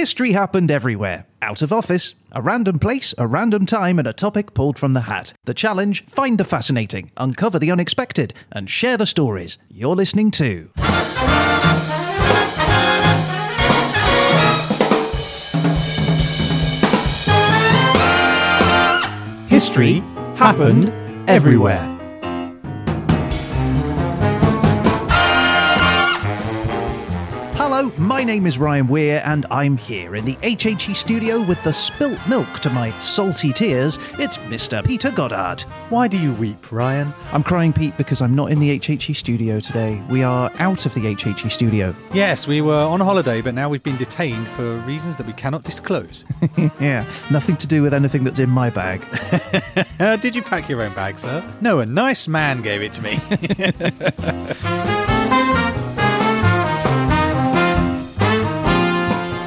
History happened everywhere. Out of office, a random place, a random time, and a topic pulled from the hat. The challenge find the fascinating, uncover the unexpected, and share the stories. You're listening to. History happened everywhere. Hello, my name is Ryan Weir, and I'm here in the HHE studio with the spilt milk to my salty tears. It's Mr. Peter Goddard. Why do you weep, Ryan? I'm crying, Pete, because I'm not in the HHE studio today. We are out of the HHE studio. Yes, we were on holiday, but now we've been detained for reasons that we cannot disclose. yeah, nothing to do with anything that's in my bag. Did you pack your own bag, sir? No, a nice man gave it to me.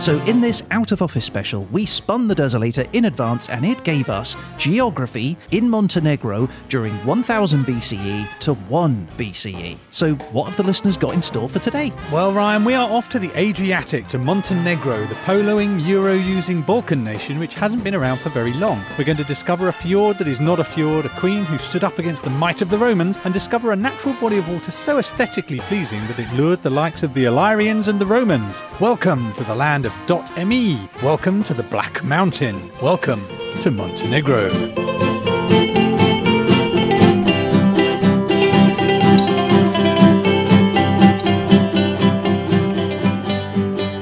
So, in this out of office special, we spun the Desolator in advance and it gave us geography in Montenegro during 1000 BCE to 1 BCE. So, what have the listeners got in store for today? well, Ryan, we are off to the Adriatic, to Montenegro, the poloing, Euro using Balkan nation which hasn't been around for very long. We're going to discover a fjord that is not a fjord, a queen who stood up against the might of the Romans, and discover a natural body of water so aesthetically pleasing that it lured the likes of the Illyrians and the Romans. Welcome to the land of .me. Welcome to the Black Mountain. Welcome to Montenegro.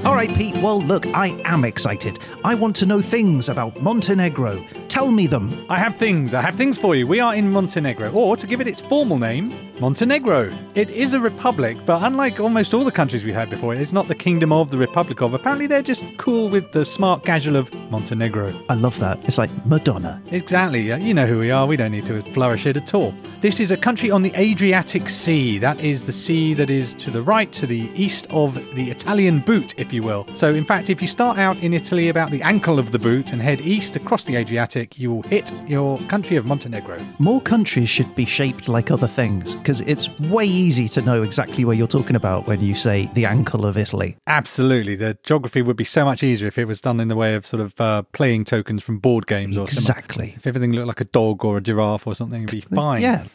All right, Pete, well, look, I am excited. I want to know things about Montenegro. Tell me them. I have things. I have things for you. We are in Montenegro, or to give it its formal name, Montenegro. It is a republic, but unlike almost all the countries we had before, it's not the kingdom of the Republic of. Apparently, they're just cool with the smart casual of Montenegro. I love that. It's like Madonna. Exactly. uh, You know who we are. We don't need to flourish it at all. This is a country on the Adriatic Sea. That is the sea that is to the right, to the east of the Italian boot, if you will. So, in fact, if you start out in Italy about the ankle of the boot and head east across the Adriatic, you will hit your country of Montenegro. More countries should be shaped like other things because it's way easy to know exactly where you're talking about when you say the ankle of Italy. Absolutely. The geography would be so much easier if it was done in the way of sort of uh, playing tokens from board games or something. Exactly. If everything looked like a dog or a giraffe or something, it'd be fine. Yeah.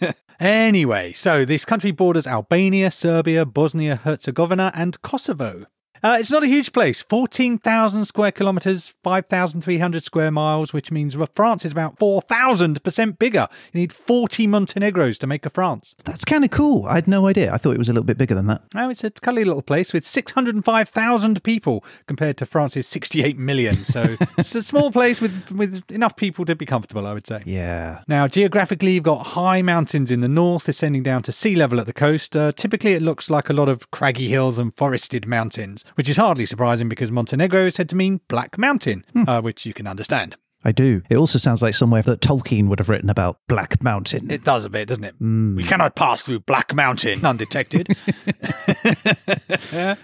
Anyway, so this country borders Albania, Serbia, Bosnia Herzegovina, and Kosovo. Uh, it's not a huge place 14,000 square kilometres, 5,300 square miles, which means France is about 4,000% bigger. You need 40 Montenegros to make a France. That's kind of cool. I had no idea. I thought it was a little bit bigger than that. Oh, it's a cuddly little place with 605,000 people compared to France's 68 million. So it's a small place with, with enough people to be comfortable, I would say. Yeah. Now, geographically, you've got high mountains in the north, ascending down to sea level at the coast. Uh, typically, it looks like a lot of craggy hills and forested mountains, which is hardly surprising because Montenegro is said to mean Black Mountain, uh, which you can understand. I do. It also sounds like somewhere that Tolkien would have written about Black Mountain. It does a bit, doesn't it? We cannot pass through Black Mountain undetected.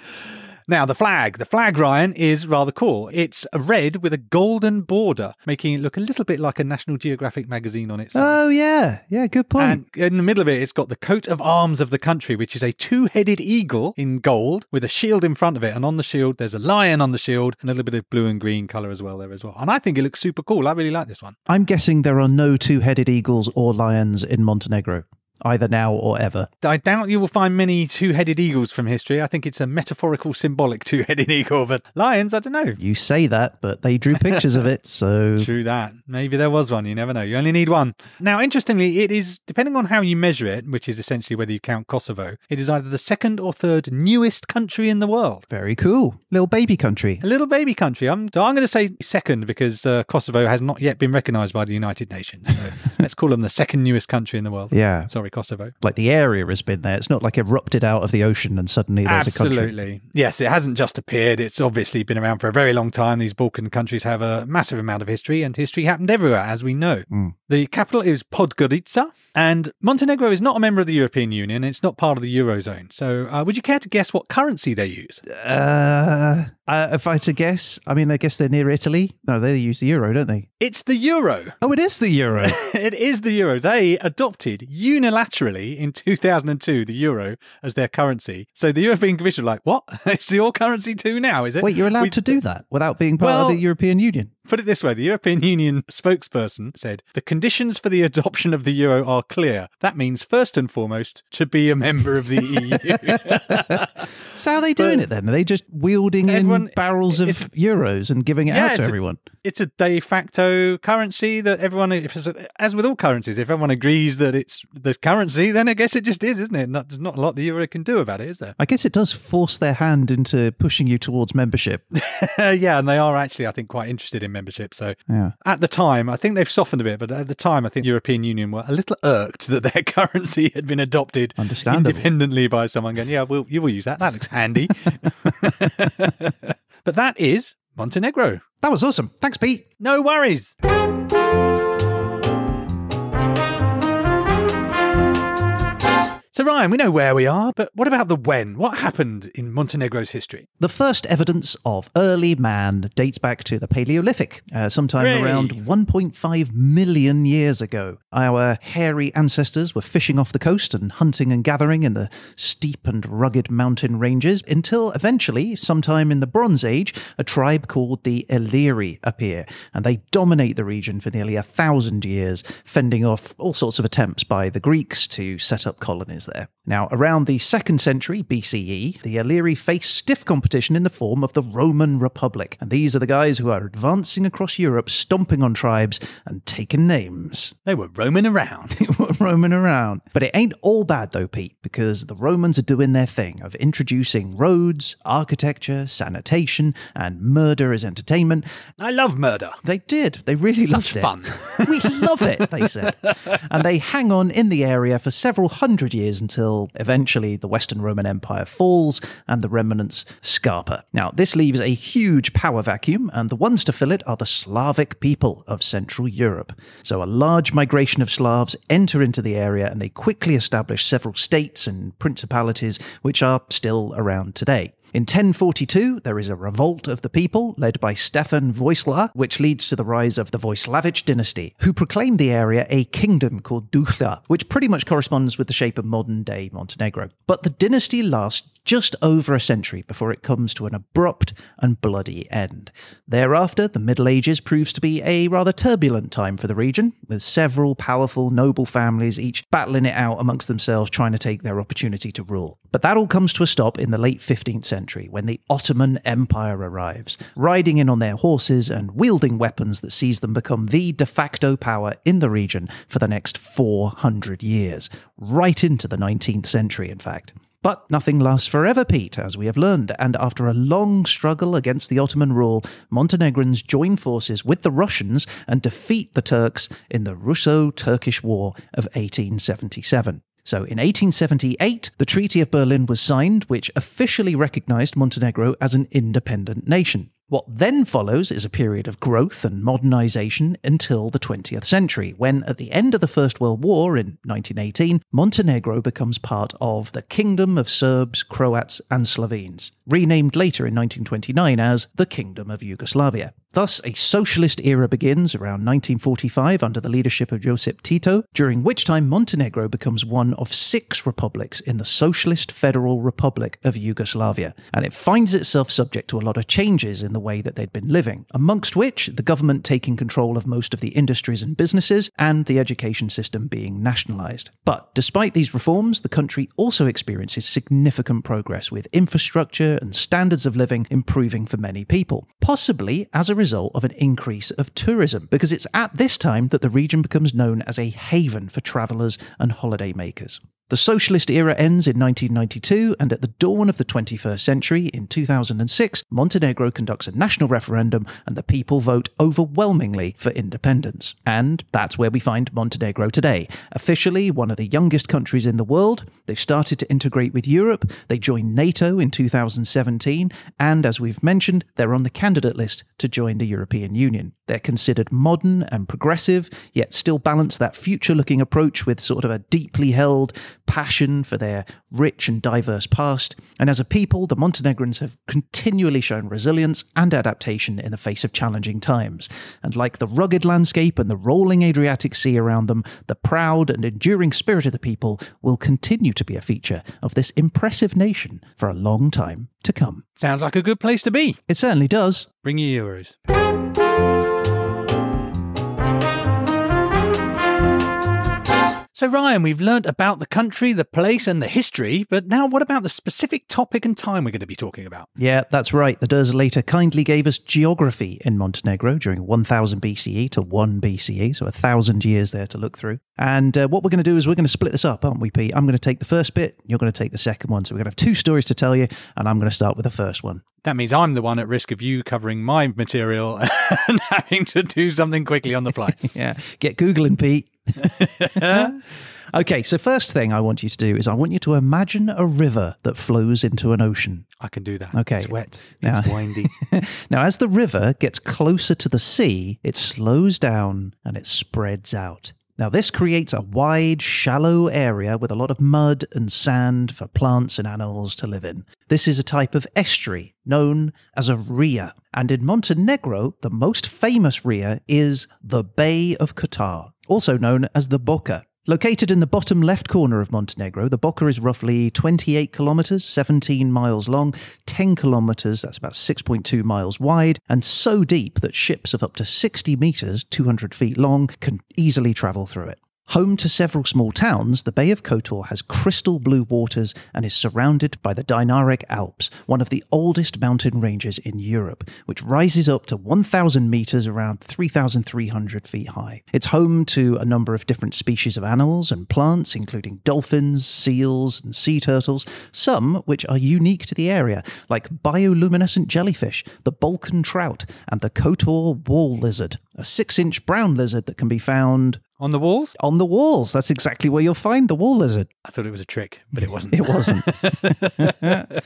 Now, the flag. The flag, Ryan, is rather cool. It's a red with a golden border, making it look a little bit like a National Geographic magazine on its side. oh, yeah. Yeah, good point. And in the middle of it, it's got the coat of arms of the country, which is a two headed eagle in gold with a shield in front of it. And on the shield, there's a lion on the shield and a little bit of blue and green colour as well there as well. And I think it looks super cool. I really like this one. I'm guessing there are no two headed eagles or lions in Montenegro, either now or ever. I doubt you will find many two headed eagles from history. I think it's a metaphorical, symbolic two headed eagle, but lions, I don't know. You say that, but they drew pictures of it, so. True that. Maybe there was one. You never know. You only need one. Now, interestingly, it is, depending on how you measure it, which is essentially whether you count Kosovo, it is either the second or third newest country in the world. Very cool. Little baby country. A little baby country. I'm, so I'm going to say second because uh, Kosovo has not yet been recognised by the United Nations. So let's call them the second newest country in the world. Yeah. Sorry, Kosovo. Like the area has been there. It's not like erupted out of the ocean and suddenly there's a country. Absolutely. Yes, it hasn't just appeared. It's obviously been around for a very long time. These Balkan countries have a massive amount of history, and history happened everywhere, as we know. Mm. The capital is Podgorica, and Montenegro is not a member of the European Union. It's not part of the Eurozone. So, uh, would you care to guess what currency they use? Uh, Uh, if I had to guess, I mean, I guess they're near Italy. No, they use the euro, don't they? It's the euro. Oh, it is the euro. it is the euro. They adopted unilaterally in 2002 the euro as their currency. So the European Commission are like, what? it's your currency too now, is it? Wait, you're allowed We- to do that without being part Well- of the European Union? Put it this way the European Union spokesperson said the conditions for the adoption of the euro are clear. That means, first and foremost, to be a member of the EU. So how are they doing But- it then? Are they just wielding Everyone- in barrels of euros and giving it Yeah, out to a- everyone? it's a de facto currency that everyone, a, as with all currencies, if everyone agrees that it's the currency, then I guess it just is, isn't it? Not, there's not a lot the euro can do about it, is there? I guess it does force their hand into pushing you towards membership. yeah, and they are actually, I think, quite interested in membership. So Yeah. at the time, I think they've softened a bit, but at the time, I think the European Union were a little irked that their currency had been adopted independently by someone going, yeah, we'll, you will use that. That looks handy. but that is Montenegro. That was awesome. Thanks, Pete. No worries. So, Ryan, we know where we are, but what about the when? What happened in Montenegro's history? The first evidence of early man dates back to the Paleolithic, uh, sometime Hooray. around 1.5 million years ago. Our hairy ancestors were fishing off the coast and hunting and gathering in the steep and rugged mountain ranges until eventually, sometime in the Bronze Age, a tribe called the Illyri appear, and they dominate the region for nearly a thousand years, fending off all sorts of attempts by the Greeks to set up colonies there. Now, around the second century BCE, the Illyri face stiff competition in the form of the Roman Republic, and these are the guys who are advancing across Europe, stomping on tribes and taking names. They were roaming around. They were roaming around. But it ain't all bad though, Pete, because the Romans are doing their thing of introducing roads, architecture, sanitation, and murder as entertainment. I love murder. They did. They really Such loved it. fun. we love it, they said. And they hang on in the area for several hundred years until eventually the Western Roman Empire falls and the remnants scarper. Now, this leaves a huge power vacuum, and the ones to fill it are the Slavic people of Central Europe. So, a large migration of Slavs enter into the area and they quickly establish several states and principalities which are still around today. In 1042, there is a revolt of the people led by Stefan Vojislav, which leads to the rise of the Voislavich dynasty, who proclaimed the area a kingdom called Duklja, which pretty much corresponds with the shape of modern day Montenegro. But the dynasty lasts just over a century before it comes to an abrupt and bloody end. Thereafter, the Middle Ages proves to be a rather turbulent time for the region, with several powerful noble families each battling it out amongst themselves trying to take their opportunity to rule. But that all comes to a stop in the late 15th century when the Ottoman Empire arrives, riding in on their horses and wielding weapons that sees them become the de facto power in the region for the next 400 years, right into the 19th century, in fact. But nothing lasts forever, Pete, as we have learned, and after a long struggle against the Ottoman rule, Montenegrins join forces with the Russians and defeat the Turks in the Russo Turkish War of 1877. So in 1878, the Treaty of Berlin was signed, which officially recognized Montenegro as an independent nation. What then follows is a period of growth and modernization until the 20th century, when at the end of the First World War in 1918, Montenegro becomes part of the Kingdom of Serbs, Croats, and Slovenes, renamed later in 1929 as the Kingdom of Yugoslavia. Thus, a socialist era begins around 1945 under the leadership of Josip Tito, during which time Montenegro becomes one of six republics in the Socialist Federal Republic of Yugoslavia, and it finds itself subject to a lot of changes in the way that they'd been living, amongst which the government taking control of most of the industries and businesses, and the education system being nationalised. But despite these reforms, the country also experiences significant progress with infrastructure and standards of living improving for many people, possibly as a of an increase of tourism, because it's at this time that the region becomes known as a haven for travellers and holiday makers. The socialist era ends in 1992, and at the dawn of the 21st century, in 2006, Montenegro conducts a national referendum and the people vote overwhelmingly for independence. And that's where we find Montenegro today. Officially one of the youngest countries in the world, they've started to integrate with Europe, they joined NATO in 2017, and as we've mentioned, they're on the candidate list to join the European Union. They're considered modern and progressive, yet still balance that future looking approach with sort of a deeply held passion for their rich and diverse past. And as a people, the Montenegrins have continually shown resilience and adaptation in the face of challenging times. And like the rugged landscape and the rolling Adriatic Sea around them, the proud and enduring spirit of the people will continue to be a feature of this impressive nation for a long time to come. Sounds like a good place to be. It certainly does. Bring your euros. So, Ryan, we've learnt about the country, the place, and the history, but now what about the specific topic and time we're going to be talking about? Yeah, that's right. The Dersolator kindly gave us geography in Montenegro during 1000 BCE to 1 BCE, so a thousand years there to look through. And uh, what we're going to do is we're going to split this up, aren't we, Pete? I'm going to take the first bit, you're going to take the second one. So we're going to have two stories to tell you, and I'm going to start with the first one. That means I'm the one at risk of you covering my material and having to do something quickly on the fly. yeah, get Googling, Pete. okay, so first thing I want you to do is I want you to imagine a river that flows into an ocean. I can do that. Okay. It's wet. Now- It's windy. now, as the river gets closer to the sea, it slows down and it spreads out. Now, this creates a wide, shallow area with a lot of mud and sand for plants and animals to live in. This is a type of estuary known as a ria. And in Montenegro, the most famous ria is the Bay of Kotor, also known as the Boka. Located in the bottom left corner of Montenegro, the Boka is roughly 28 kilometers, 17 miles long, 10 kilometers, that's about 6.2 miles wide, and so deep that ships of up to 60 meters, 200 feet long, can easily travel through it. Home to several small towns, the Bay of Kotor has crystal blue waters and is surrounded by the Dinaric Alps, one of the oldest mountain ranges in Europe, which rises up to 1,000 meters around 3,300 feet high. It's home to a number of different species of animals and plants, including dolphins, seals, and sea turtles, some which are unique to the area, like bioluminescent jellyfish, the Balkan trout, and the Kotor wall lizard, a six inch brown lizard that can be found on the walls? on the walls. That's exactly where you'll find the wall lizard. I thought it was a trick, but it wasn't. It wasn't.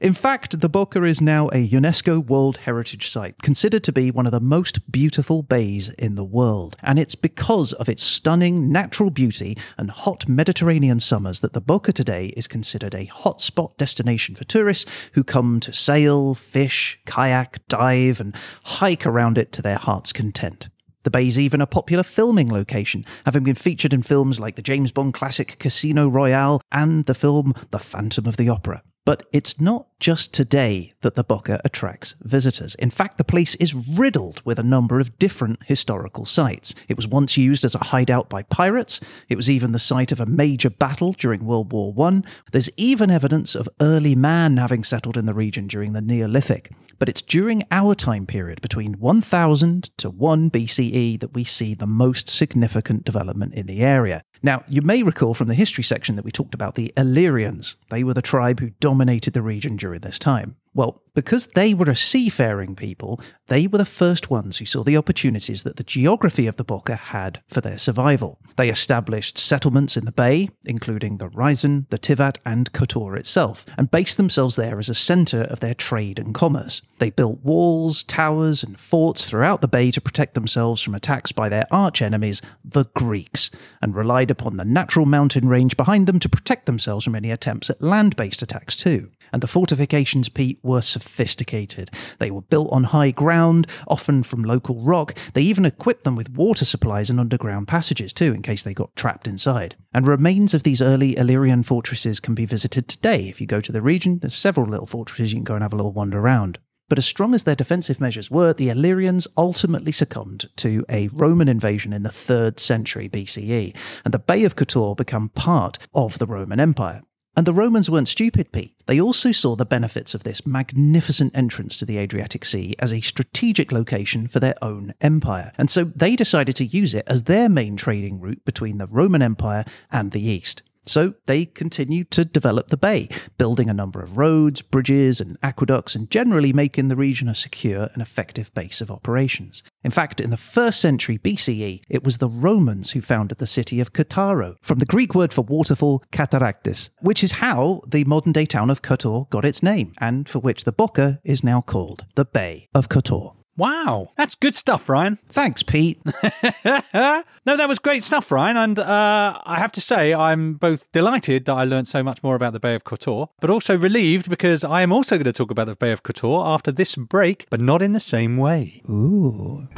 In fact, the Boka is now a UNESCO World Heritage Site, considered to be one of the most beautiful bays in the world. And it's because of its stunning natural beauty and hot Mediterranean summers that the Boka today is considered a hotspot destination for tourists who come to sail, fish, kayak, dive, and hike around it to their heart's content. The bay's even a popular filming location, having been featured in films like the James Bond classic Casino Royale and the film The Phantom of the Opera. But it's not just today that the Boka attracts visitors. In fact, the place is riddled with a number of different historical sites. It was once used as a hideout by pirates. It was even the site of a major battle during World War I. There's even evidence of early man having settled in the region during the Neolithic. But it's during our time period, between 1000 to 1 BCE, that we see the most significant development in the area. Now, you may recall from the history section that we talked about the Illyrians. They were the tribe who dominated the region during this time. Well, because they were a seafaring people, they were the first ones who saw the opportunities that the geography of the Boka had for their survival. They established settlements in the bay, including the Rhizon, the Tivat, and Kotor itself, and based themselves there as a centre of their trade and commerce. They built walls, towers, and forts throughout the bay to protect themselves from attacks by their arch enemies, the Greeks, and relied upon the natural mountain range behind them to protect themselves from any attempts at land based attacks, too. And the fortifications, Pete, were sophisticated. They were built on high ground, often from local rock. They even equipped them with water supplies and underground passages, too, in case they got trapped inside. And remains of these early Illyrian fortresses can be visited today. If you go to the region, there's several little fortresses you can go and have a little wander around. But as strong as their defensive measures were, the Illyrians ultimately succumbed to a Roman invasion in the 3rd century BCE, and the Bay of Kotor became part of the Roman Empire. And the Romans weren't stupid, Pete. They also saw the benefits of this magnificent entrance to the Adriatic Sea as a strategic location for their own empire. And so they decided to use it as their main trading route between the Roman Empire and the East. So they continued to develop the bay, building a number of roads, bridges, and aqueducts, and generally making the region a secure and effective base of operations. In fact, in the first century BCE, it was the Romans who founded the city of Cataro, from the Greek word for waterfall, cataractis, which is how the modern day town of Kotor got its name, and for which the Boka is now called the Bay of Kotor. Wow, that's good stuff, Ryan. Thanks, Pete. no, that was great stuff, Ryan. And uh, I have to say, I'm both delighted that I learned so much more about the Bay of Kotor, but also relieved because I am also going to talk about the Bay of Kotor after this break, but not in the same way. Ooh.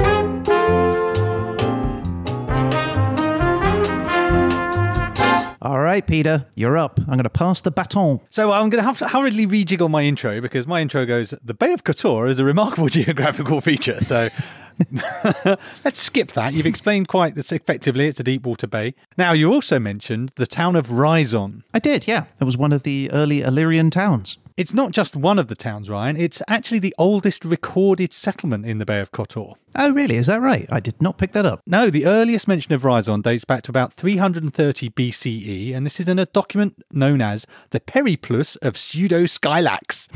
All right, Peter, you're up. I'm going to pass the baton. So I'm going to have to hurriedly rejiggle my intro because my intro goes, The Bay of Kotor is a remarkable geographical feature. So let's skip that. You've explained quite effectively it's a deep water bay. Now, you also mentioned the town of Rhizon. I did, yeah. It was one of the early Illyrian towns. It's not just one of the towns, Ryan. It's actually the oldest recorded settlement in the Bay of Kotor. Oh, really? Is that right? I did not pick that up. No, the earliest mention of Rhizon dates back to about 330 BCE, and this is in a document known as the Periplus of Pseudo Skylax.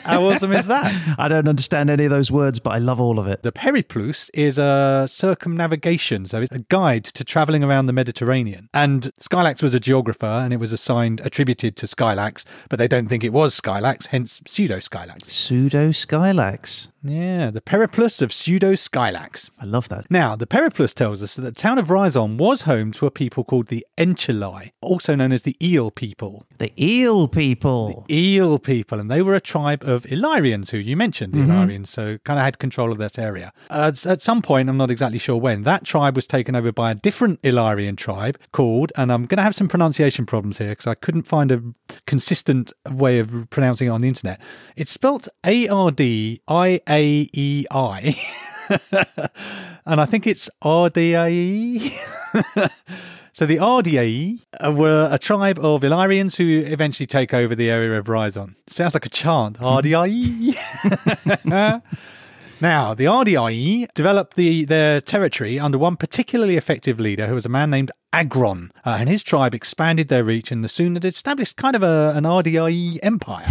How awesome is that? I don't understand any of those words, but I love all of it. The Periplus is a circumnavigation, so it's a guide to traveling around the Mediterranean. And Skylax was a geographer, and it was assigned, attributed to Skylax, but they don't think it was Skylax, hence Pseudo Skylax. Pseudo Skylax. Yeah, the Periplus of Pseudo Skylax. I love that. Now, the Periplus tells us that the town of Rhizon was home to a people called the Enchili, also known as the Eel people. The Eel people. The Eel people, and they were a tribe of Illyrians, who you mentioned, the mm-hmm. Illyrians, so kind of had control of that area. Uh, at some point, I'm not exactly sure when, that tribe was taken over by a different Illyrian tribe called, and I'm going to have some pronunciation problems here because I couldn't find a consistent way of pronouncing it on the internet. It's spelt A R D I a E I. and I think it's R D A E. So the Ardiaei were a tribe of Illyrians who eventually take over the area of Rhizon. Sounds like a chant. Ardiaei. Now, the Ardiaei developed the, their territory under one particularly effective leader who was a man named Agron, uh, and his tribe expanded their reach and soon had established kind of a, an Ardiaei empire.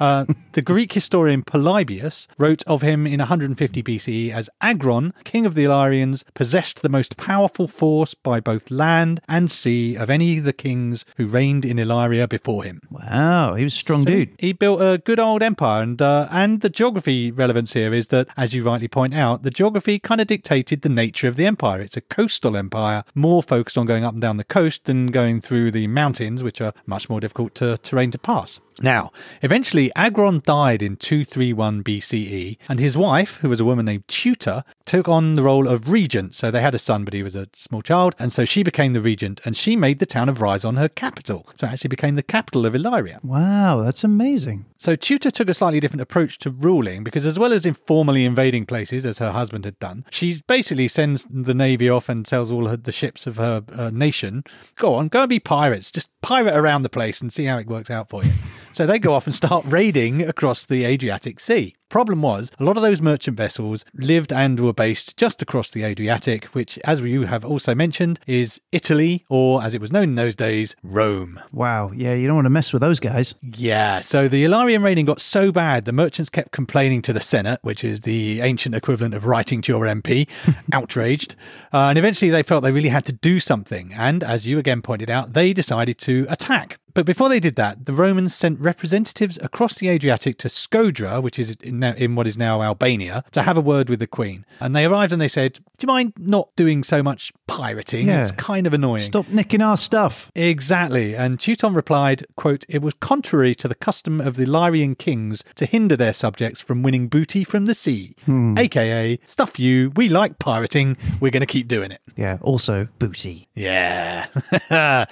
Uh, the Greek historian Polybius wrote of him in 150 BCE as Agron, king of the Illyrians, possessed the most powerful force by both land and sea of any of the kings who reigned in Illyria before him. Wow, he was a strong so dude. He built a good old empire, and uh, and the geography relevance here is that, as you rightly point out, the geography kind of dictated the nature of the empire. It's a coastal empire, more focused on going up and down the coast than going through the mountains, which are much more difficult to, terrain to pass. Now, eventually, Agron died in 231 BCE, and his wife, who was a woman named Teuta, took on the role of regent. So they had a son, but he was a small child, and so she became the regent, and she made the town of Rhizon her capital. So it actually became the capital of Illyria. Wow, that's amazing. So Teuta took a slightly different approach to ruling because, as well as informally invading places, as her husband had done, she basically sends the navy off and tells all her, the ships of her uh, nation, "Go on, go and be pirates. Just pirate around the place and see how it works out for you." So they go off and start raiding across the Adriatic Sea. Problem was, a lot of those merchant vessels lived and were based just across the Adriatic, which, as you have also mentioned, is Italy, or as it was known in those days, Rome. Wow, yeah, you don't want to mess with those guys. Yeah, so the Illyrian raiding got so bad, the merchants kept complaining to the Senate, which is the ancient equivalent of writing to your MP, outraged. Uh, and eventually they felt they really had to do something. And as you again pointed out, they decided to attack. But before they did that, the Romans sent representatives across the Adriatic to Scodra, which is in, in, what is now Albania, to have a word with the Queen. And they arrived and they said, Do you mind not doing so much pirating? Yeah. It's kind of annoying. Stop nicking our stuff. Exactly. And Teuta replied, quote, It was contrary to the custom of the Illyrian kings to hinder their subjects from winning booty from the sea. Hmm. AKA, stuff you, we like pirating, we're going to keep doing it. Yeah, also booty. Yeah.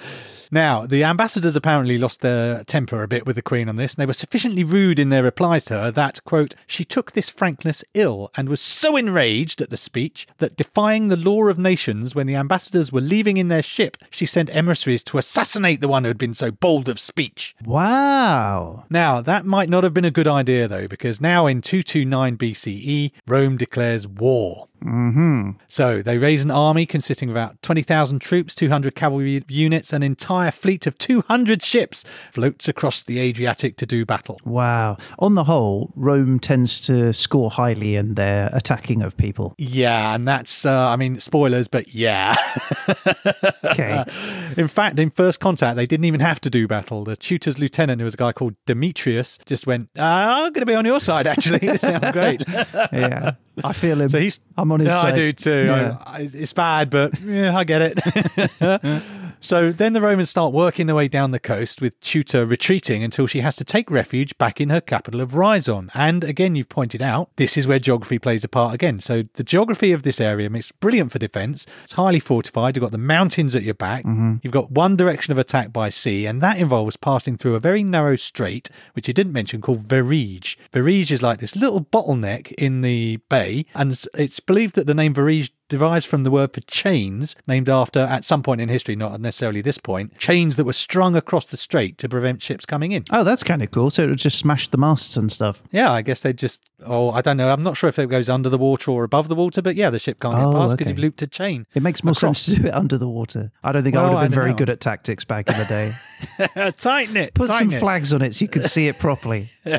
Now, the ambassadors apparently lost their temper a bit with the Queen on this, and they were sufficiently rude in their replies to her that, quote, she took this frankness ill and was so enraged at the speech that, defying the law of nations, when the ambassadors were leaving in their ship, she sent emissaries to assassinate the one who had been so bold of speech. Wow. Now, that might not have been a good idea, though, because now in 229 BCE, Rome declares war. Mm-hmm. So they raise an army consisting of about 20,000 troops, 200 cavalry units, an entire fleet of 200 ships floats across the Adriatic to do battle. Wow. On the whole, Rome tends to score highly in their attacking of people. Yeah, and that's, uh, I mean, spoilers, but yeah. okay. in fact, in First Contact, they didn't even have to do battle. The Teuta's lieutenant, who was a guy called Demetrius, just went, uh, I'm going to be on your side, actually. this sounds great. yeah. I feel him. So he's. I'm on his Yeah, I do too. Yeah. I, it's bad, but yeah, I get it. so then the Romans start working their way down the coast with Teuta retreating until she has to take refuge back in her capital of Rhizon. And again, you've pointed out this is where geography plays a part again. So the geography of this area makes brilliant for defense. It's highly fortified. You've got the mountains at your back. Mm-hmm. You've got one direction of attack by sea, and that involves passing through a very narrow strait, which you didn't mention, called Verige. Verige is like this little bottleneck in the bay, and it's- it's believed that the name Verige derives from the word for chains, named after, at some point in history, not necessarily this point, chains that were strung across the strait to prevent ships coming in. Oh, that's kind of cool. So it would just smash the masts and stuff. Yeah, I guess they just, oh, I don't know. I'm not sure if it goes under the water or above the water, but yeah, the ship can't Oh, get past because okay. you've looped a chain. It makes more Across. sense to do it under the water. I don't think I would have been very know. good at tactics back in the day. tighten it. Put some it. flags on it so you could see it properly.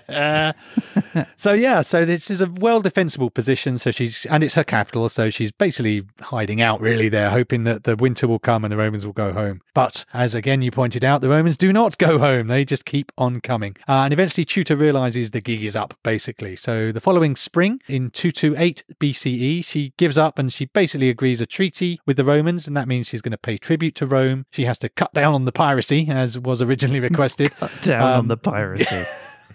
so yeah, so this is a well defensible position. So she's and it's her capital, so she's basically hiding out really there, hoping that the winter will come and the Romans will go home. But as again you pointed out, the Romans do not go home; they just keep on coming. Uh, and eventually, Teuta realizes the gig is up, basically. So the following spring, in 228 BCE, she gives up and she basically agrees a treaty with the Romans, and that means she's going to pay tribute to Rome. She has to cut down on the piracy, as was originally requested. Down on Um, the piracy.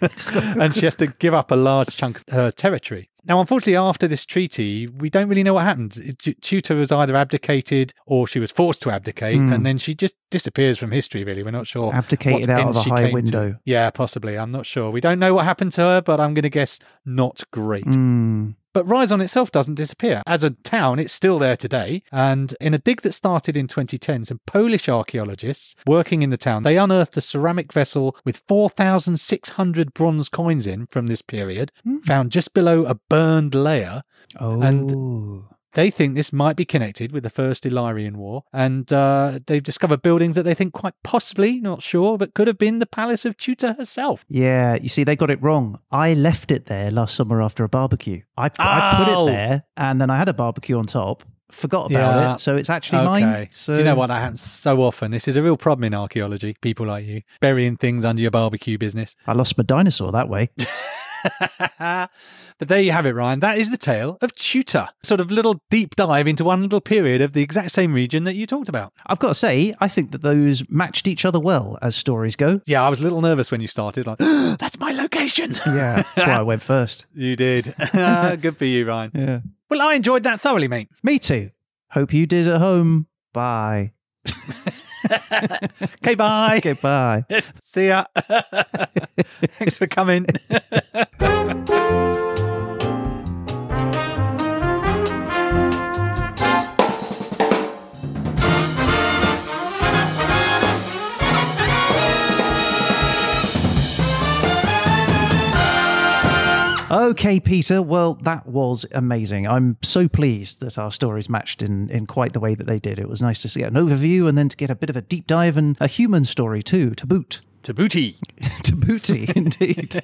and she has to give up a large chunk of her territory. Now, unfortunately, after this treaty, we don't really know what happened. Tu- Teuta was either abdicated or she was forced to abdicate, Hmm. and then she just disappears from history, really. We're not sure. Abdicated out of a high came to. window. Yeah, possibly. I'm not sure. We don't know what happened to her, but I'm going to guess not great. Mm. But Rhizon itself doesn't disappear. As a town, it's still there today. And in a dig that started in 2010, some Polish archaeologists working in the town, they unearthed a ceramic vessel with 4,600 bronze coins in from this period, hmm. found just below a burned layer. Oh. And- They think this might be connected with the First Illyrian War, and uh, they've discovered buildings that they think quite possibly, not sure, but could have been the palace of Teuta herself. Yeah, you see, they got it wrong. I left it there last summer after a barbecue. I, I put Oh. it there, and then I had a barbecue on top. Forgot about Yeah. it, so it's actually mine. So Do you know what? That happens so often. This is a real problem in archaeology. People like you burying things under your barbecue business. I lost my dinosaur that way. but there you have it, Ryan. That is the tale of Teuta. Sort of little deep dive into one little period of the exact same region that you talked about. I've got to say, I think that those matched each other well as stories go. Yeah, I was a little nervous when you started. Like, that's my location. Yeah, that's why I went first. You did. Good for you, Ryan. Yeah. Well, I enjoyed that thoroughly, mate. Me too. Hope you did at home. Bye. Okay, bye. Okay, bye. See ya. Thanks for coming. Okay, Peter. Well, that was amazing. I'm so pleased that our stories matched in, in quite the way that they did. It was nice to see an overview and then to get a bit of a deep dive and a human story too, to boot. Tabuti. to booty, indeed.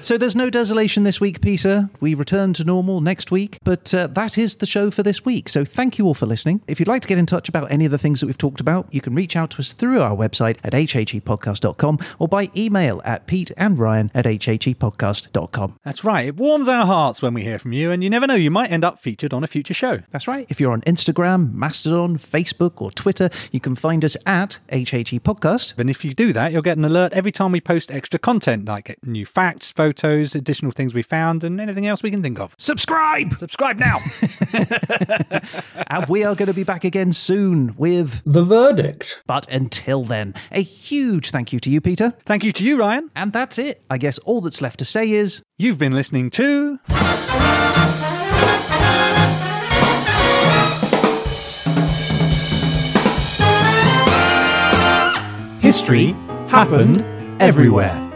so there's no desolation this week, Peter. We return to normal next week, but uh, that is the show for this week. So thank you all for listening. If you'd like to get in touch about any of the things that we've talked about, you can reach out to us through our website at hhepodcast.com or by email at pete and ryan at hhepodcast.com. That's right. It warms our hearts when we hear from you, and you never know, you might end up featured on a future show. That's right. If you're on Instagram, Mastodon, Facebook, or Twitter, you can find us at HHE Podcast. And if you do that, you'll get an alert every time we post extra content, like new facts, photos, additional things we found, and anything else we can think of. Subscribe! Subscribe now. and we are going to be back again soon with. The verdict. But until then, a huge thank you to you, Peter. Thank you to you, Ryan. And that's it. I guess all that's left to say is. You've been listening to. History happened everywhere.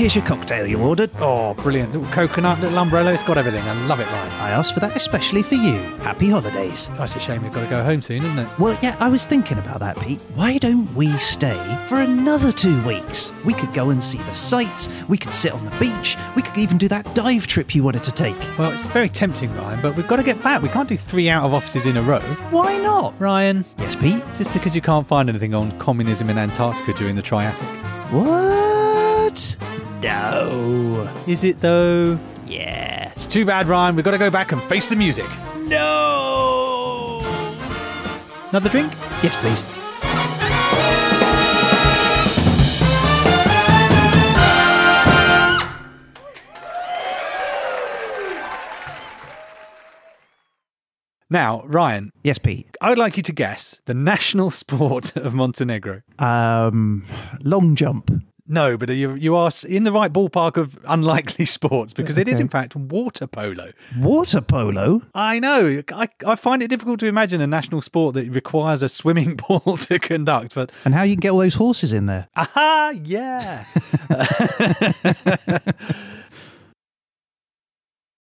Here's your cocktail you ordered. Oh, brilliant. Little coconut, little umbrella. It's got everything. I love it, Ryan. I asked for that especially for you. Happy holidays. Oh, it's a shame we've got to go home soon, isn't it? Well, yeah, I was thinking about that, Pete. Why don't we stay for another two weeks? We could go and see the sights, we could sit on the beach, we could even do that dive trip you wanted to take. Well, it's very tempting, Ryan, but we've got to get back. We can't do three out of offices in a row. Why not? Ryan, Yes, Pete? Is just because you can't find anything on communism in Antarctica during the Triassic. What? No. Is it though? Yeah. It's too bad, Ryan. We've got to go back and face the music. No. Another drink? Yes, please. Now, Ryan, Yes, Pete. I would like you to guess the national sport of Montenegro. Um, long jump. No, but you you are in the right ballpark of unlikely sports because it is in fact water polo. Water polo. I know. I, I find it difficult to imagine a national sport that requires a swimming pool to conduct, but And how you can get all those horses in there. aha, yeah.